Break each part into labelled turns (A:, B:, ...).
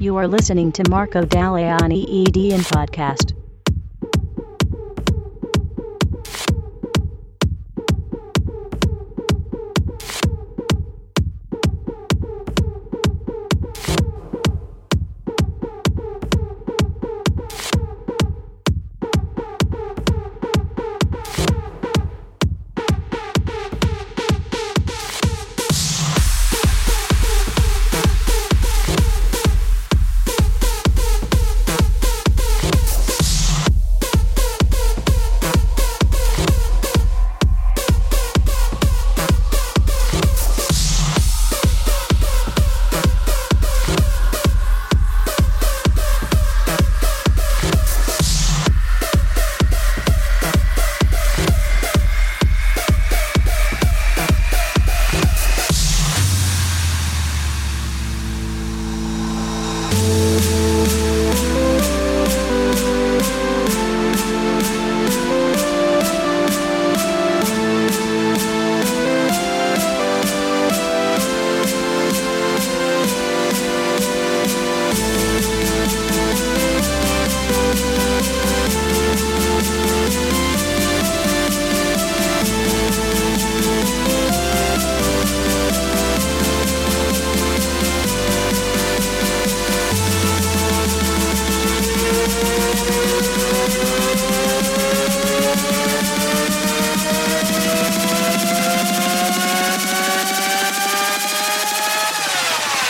A: You are listening to Marco Deleoni EDM Podcast.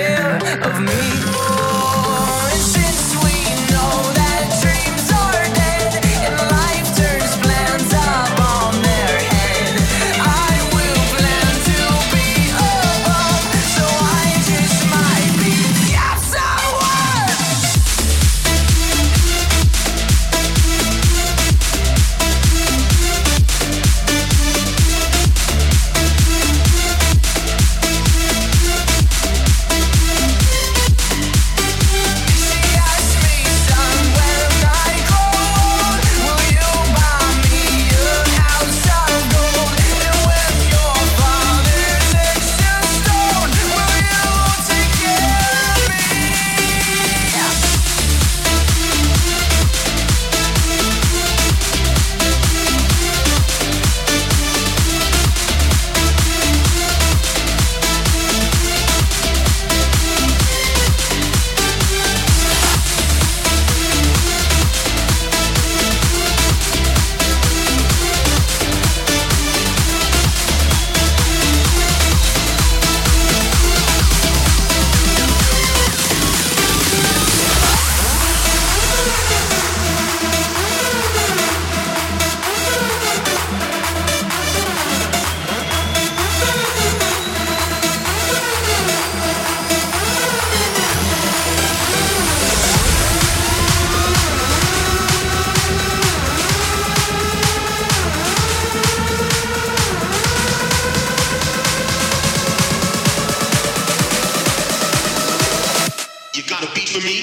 B: care of me?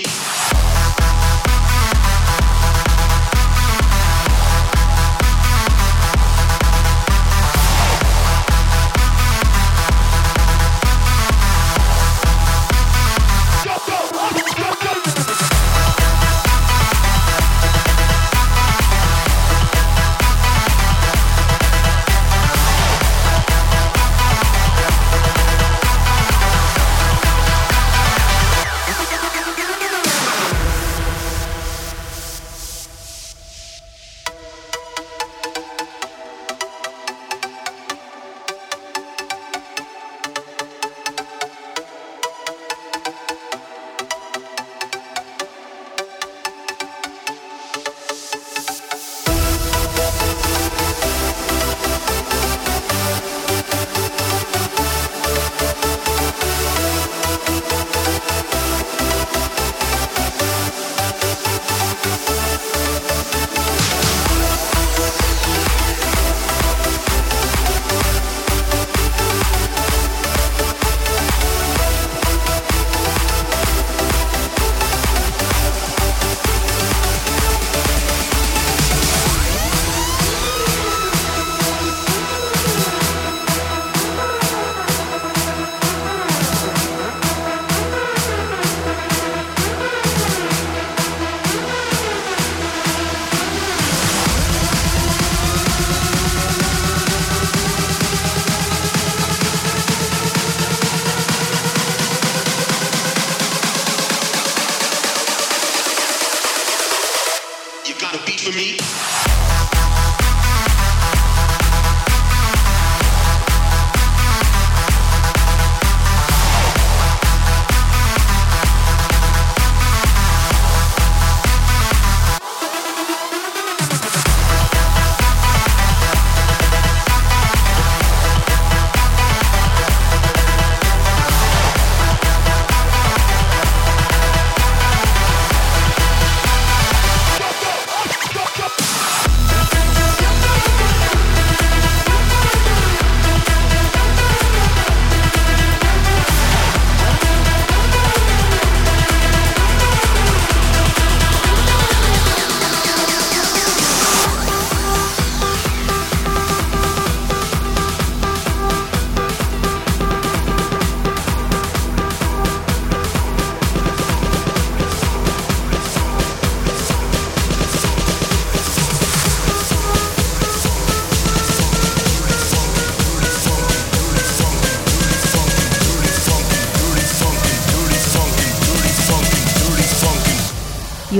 B: A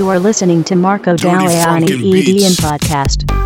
B: You are
C: listening to Marco Deleoni
D: funkin'
C: podcast.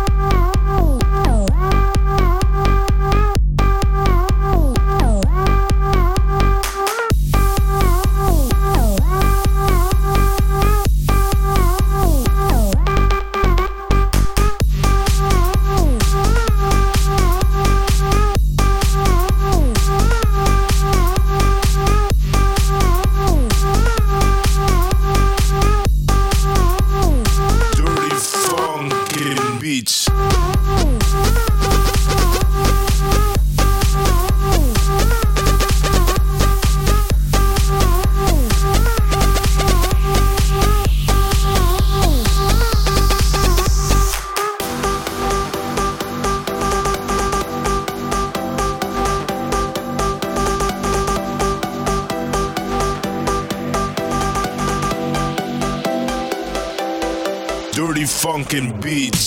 D: Funkin' beats.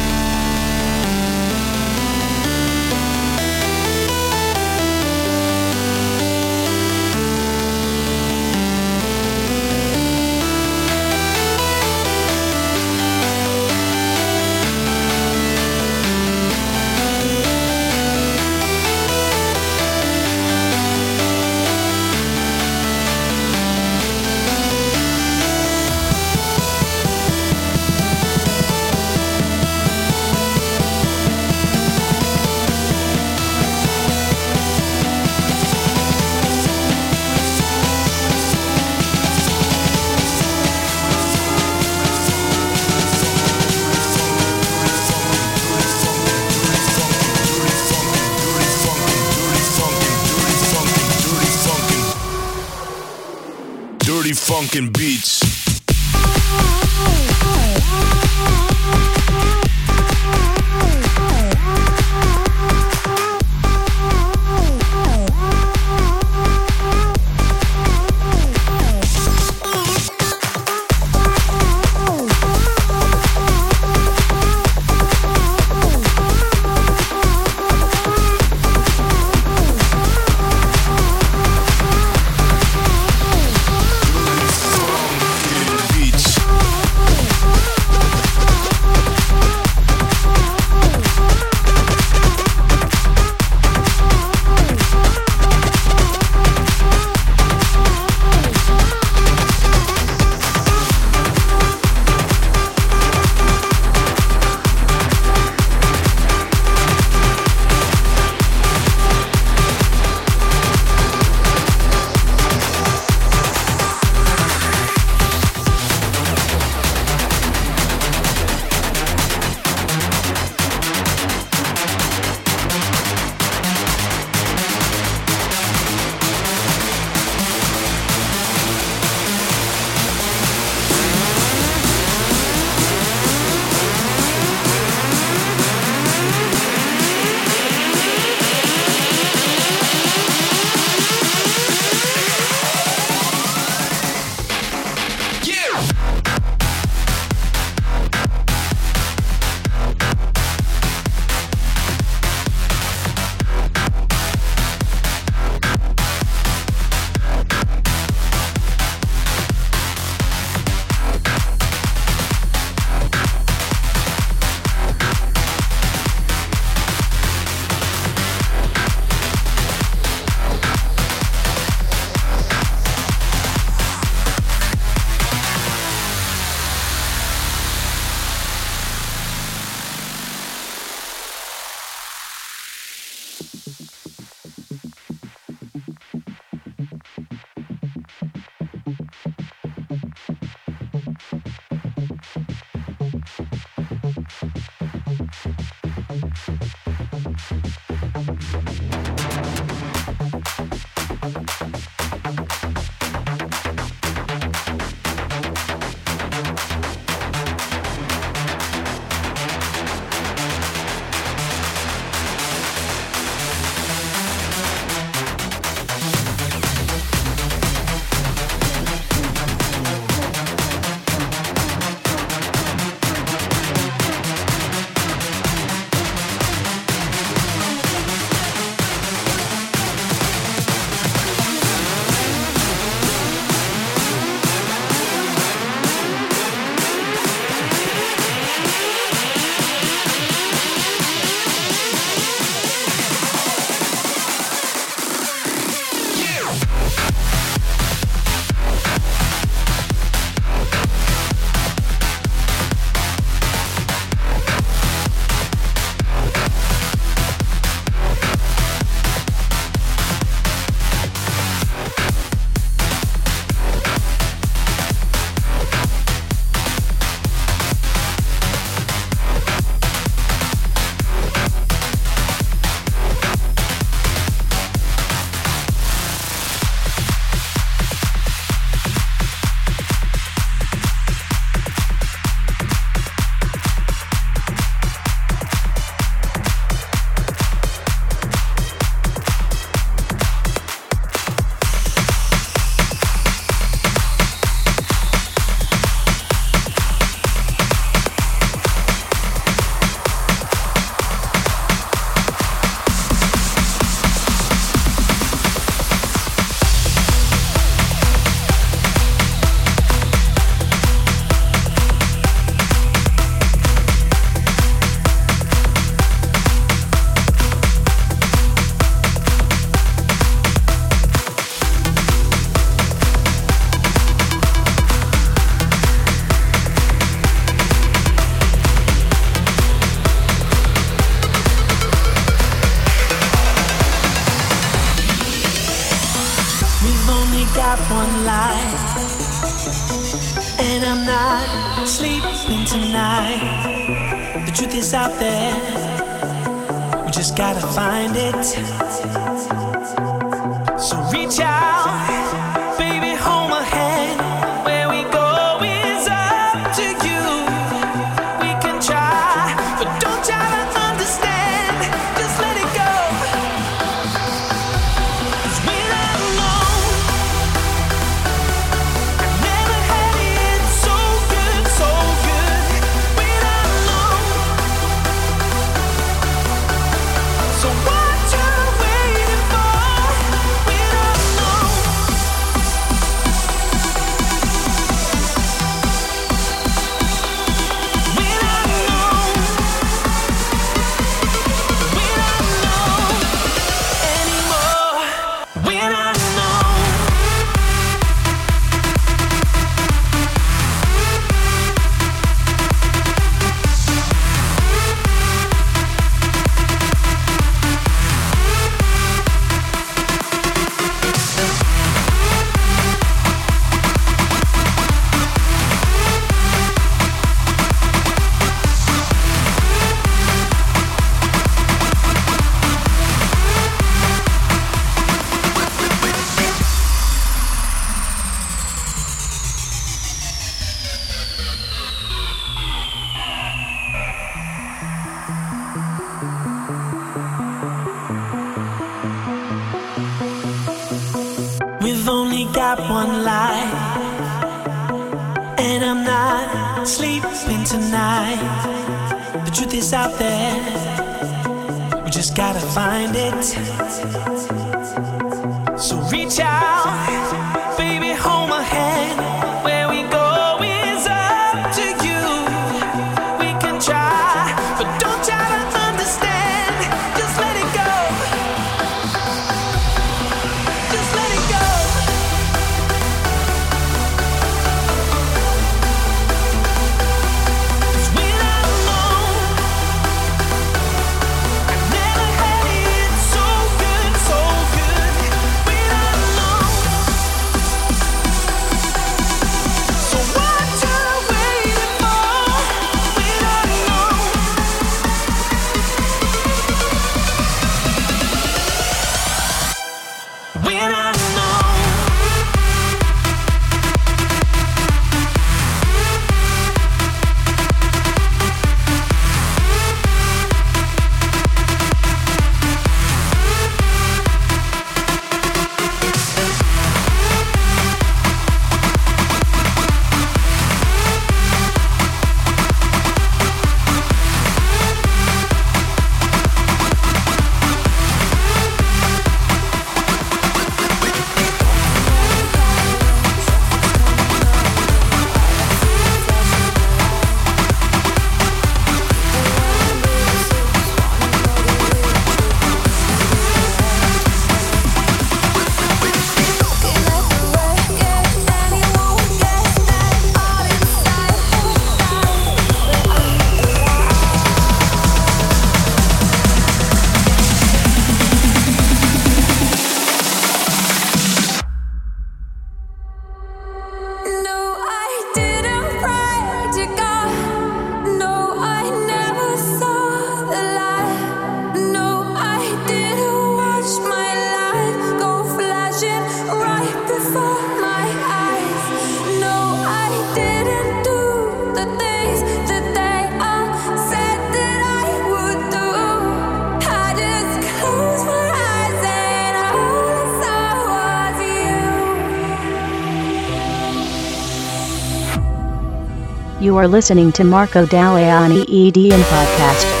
C: Are listening to Marco Deleoni EDM podcast.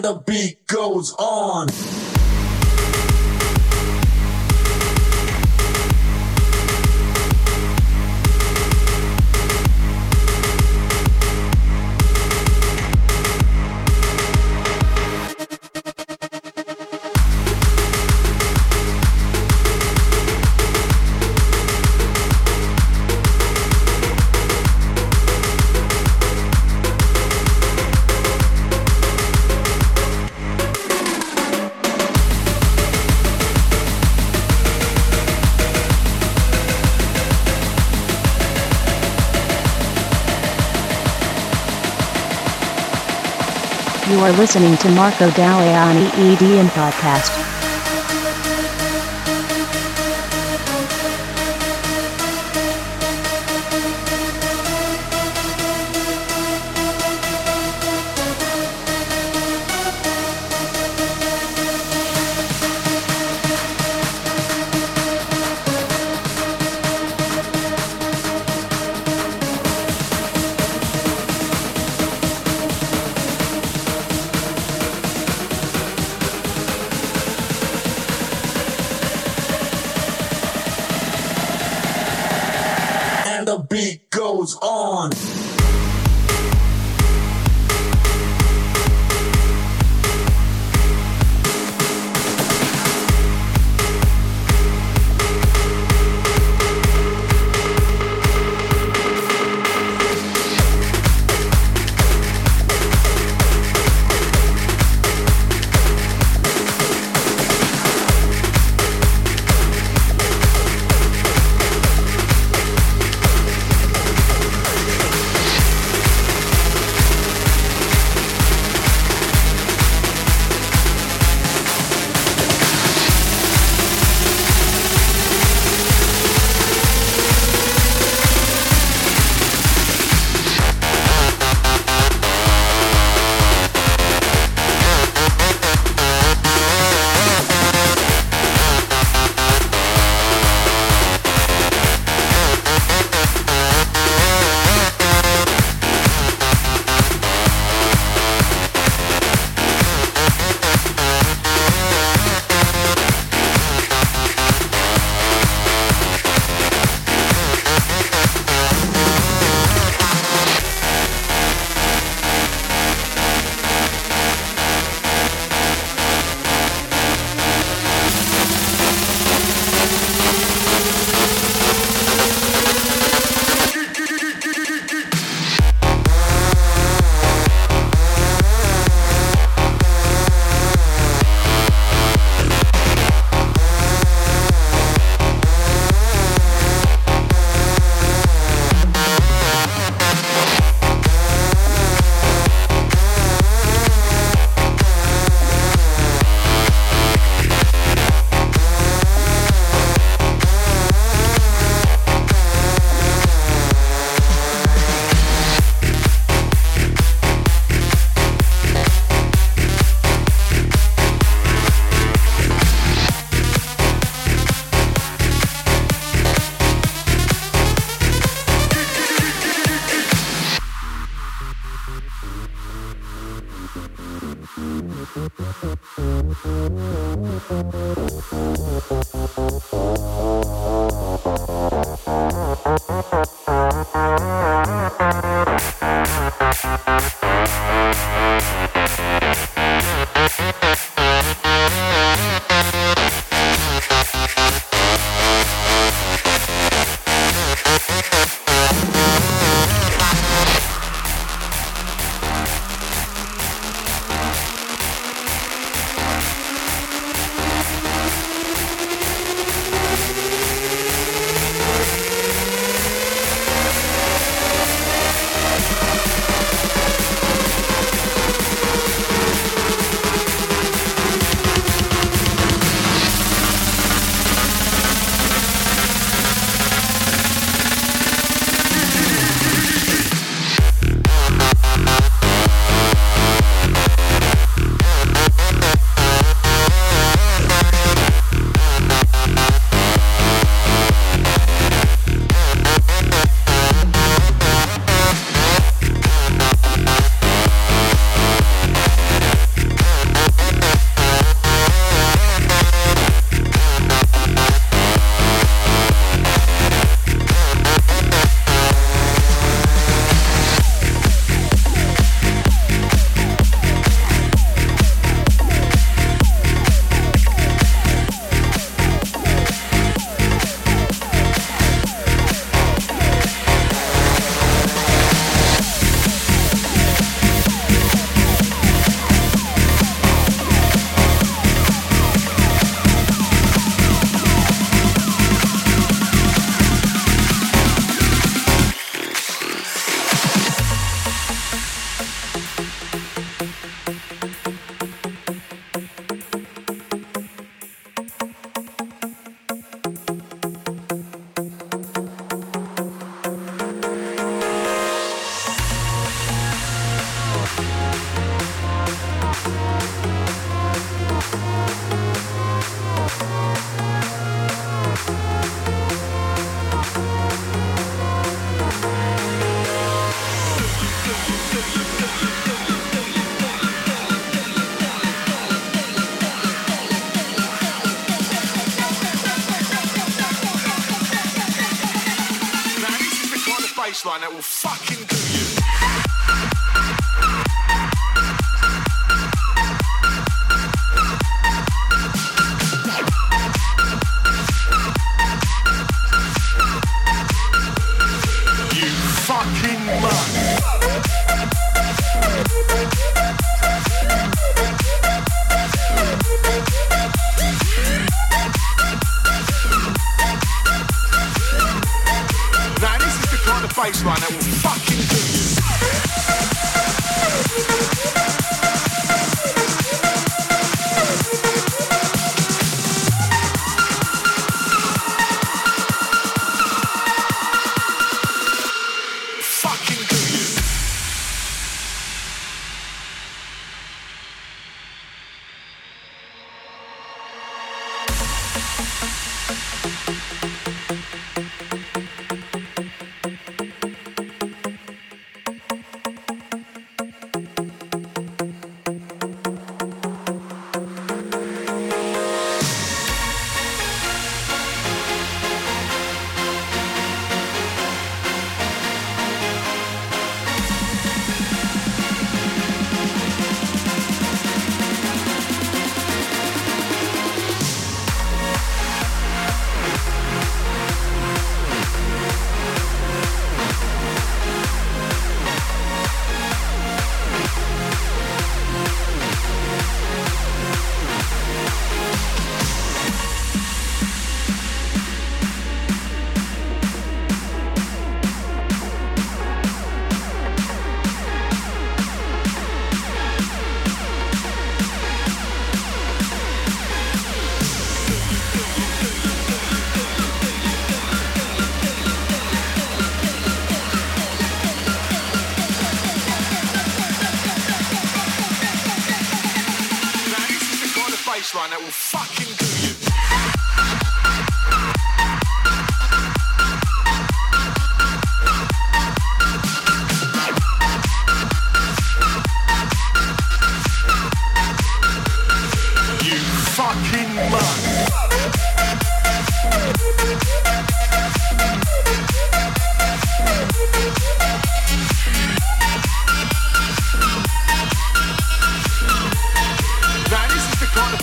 C: and the beat goes on.
E: Listening to Marco Deleoni EDM Podcast.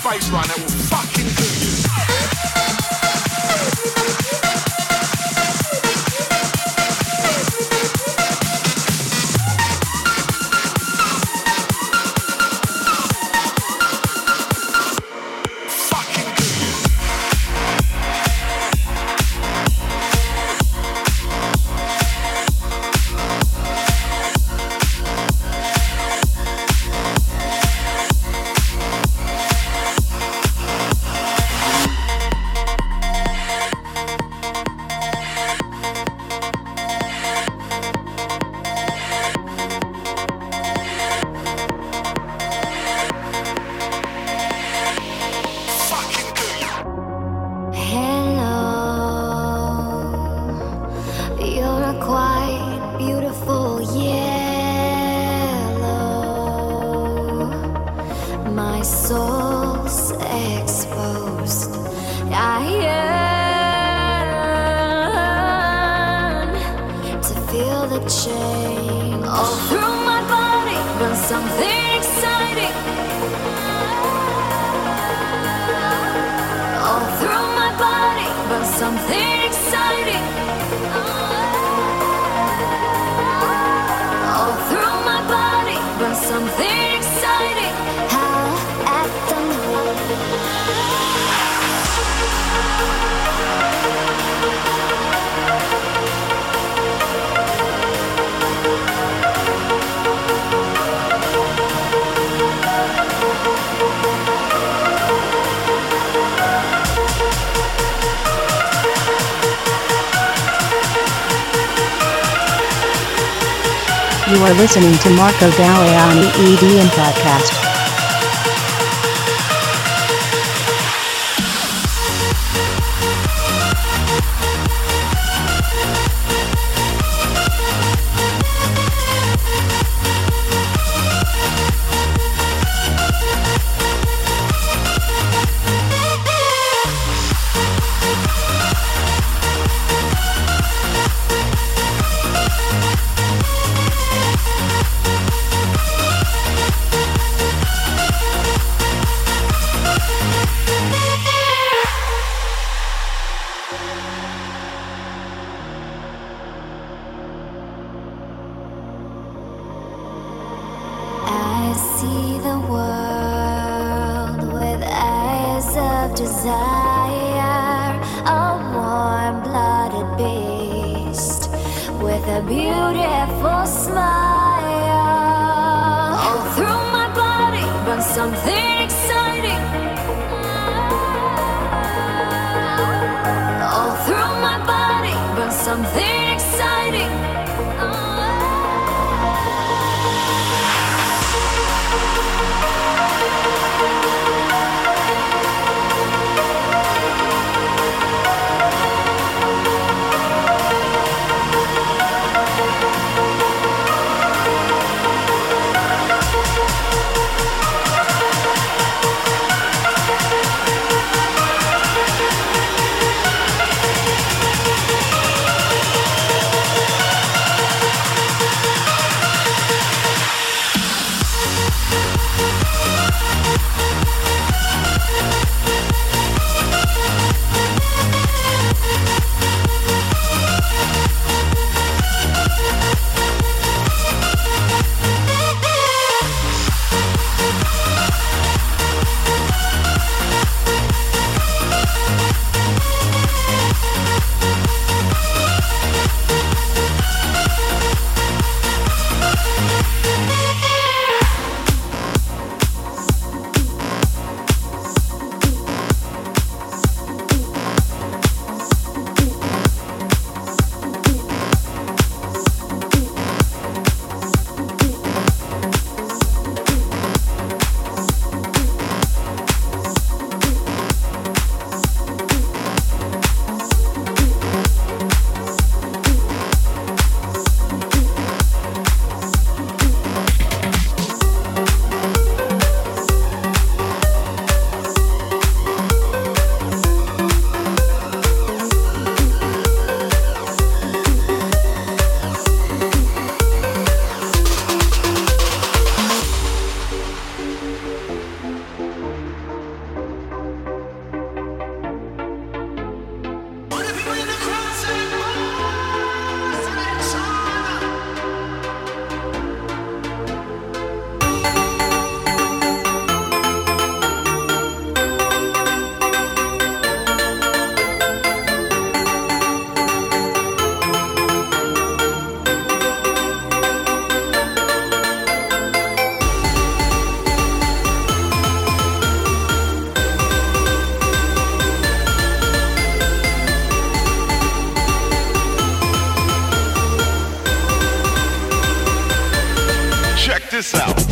E: baseline that will fucking You
A: are listening to Marco Deleoni EDM Podcast.
F: Check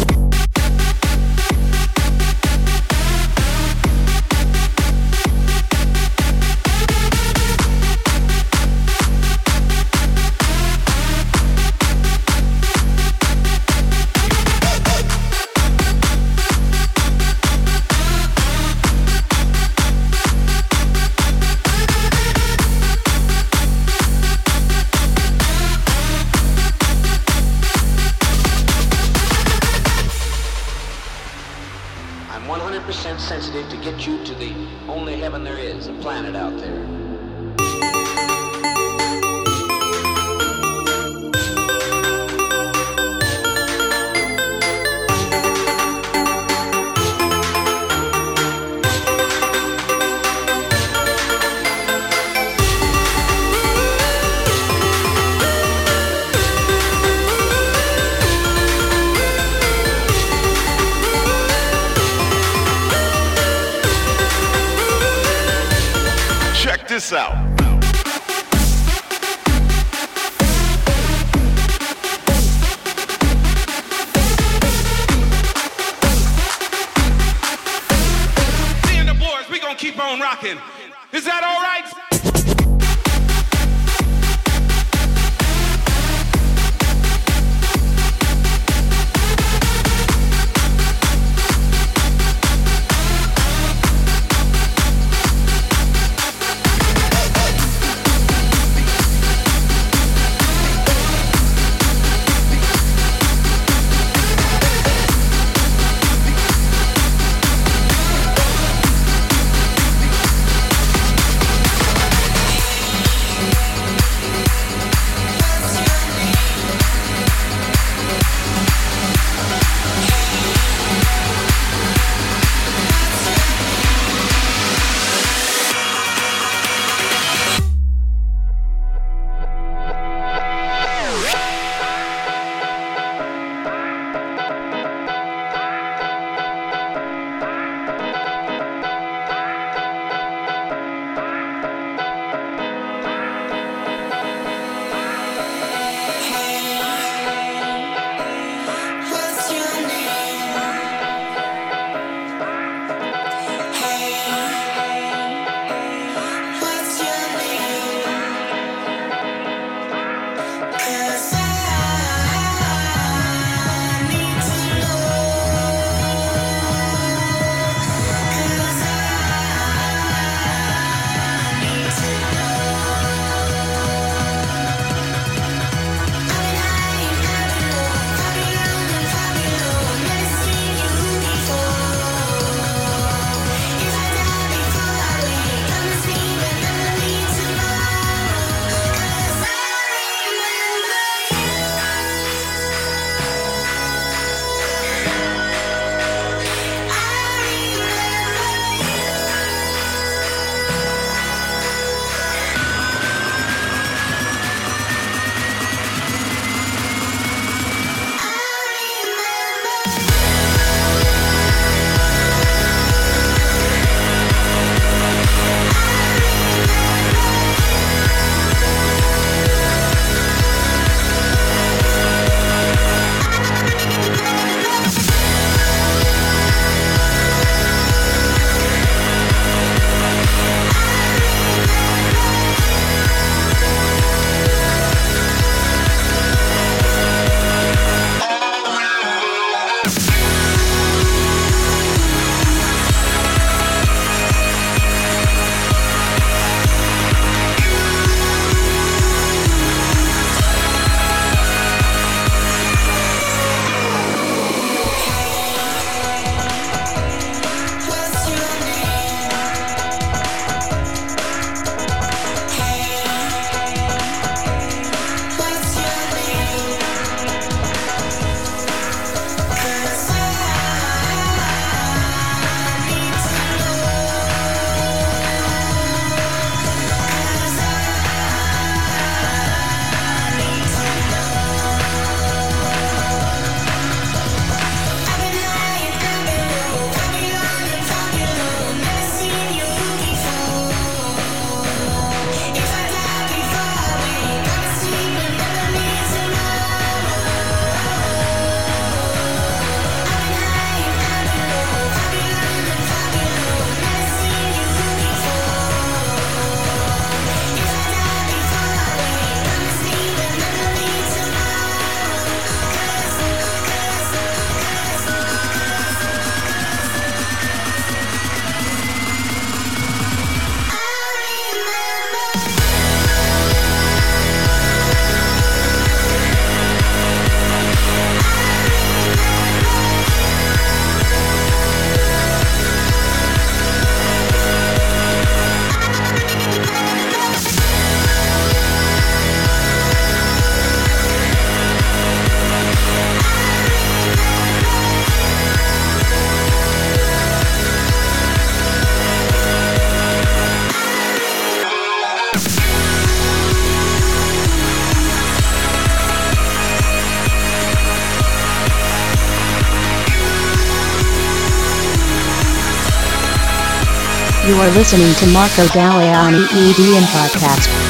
C: are listening to Marco Deleoni EDM Podcast.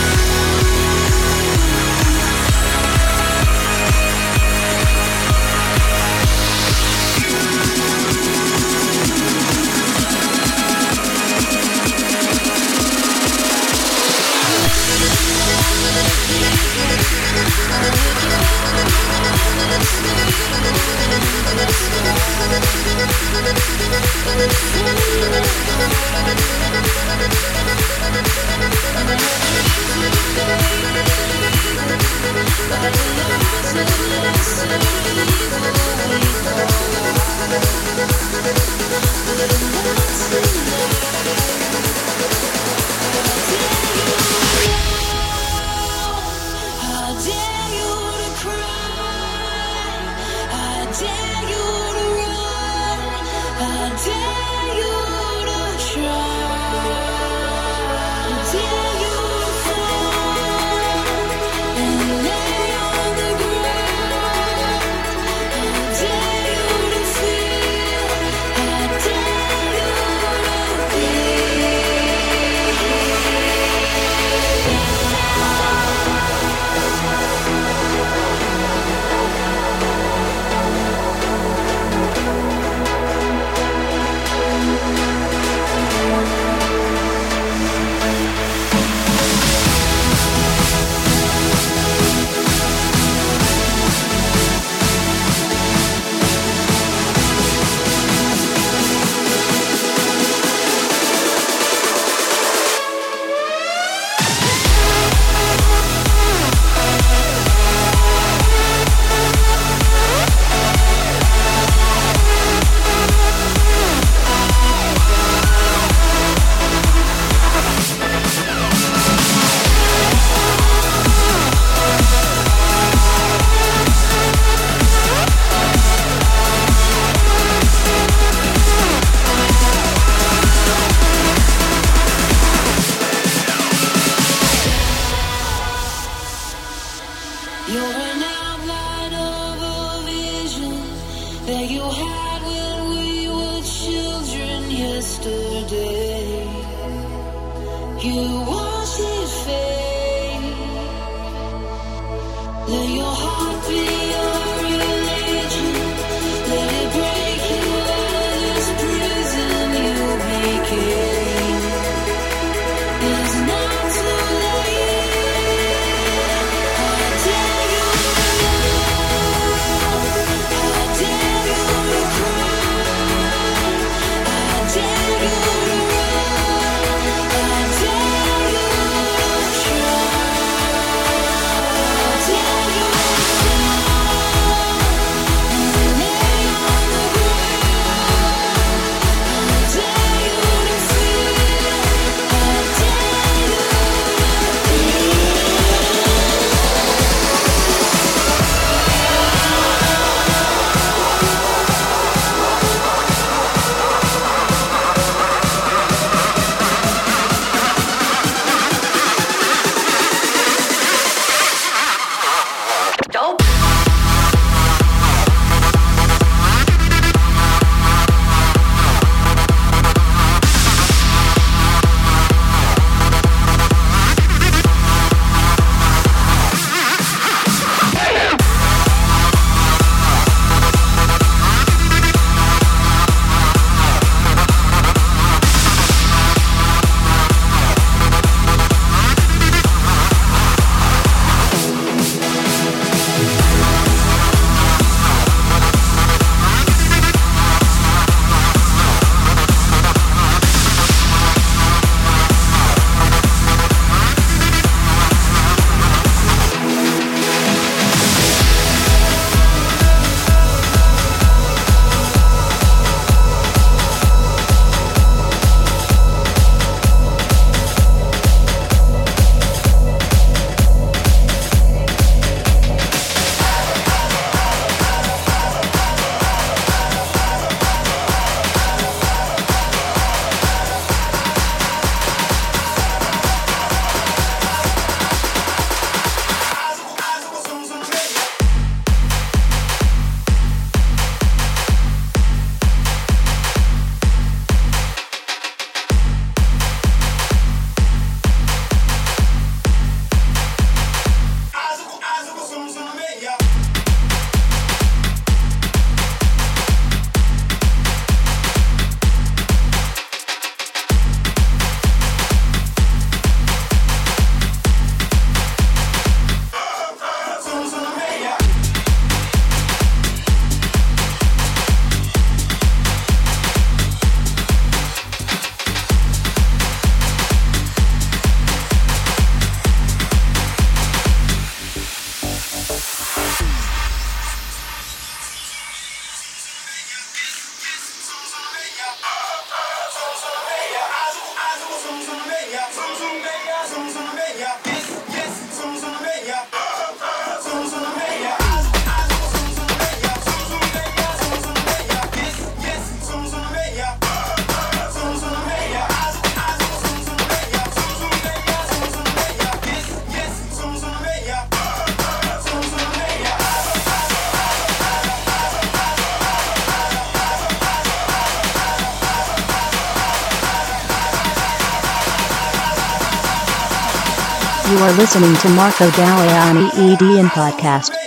C: Listening to Marco Deleoni EDM Podcast.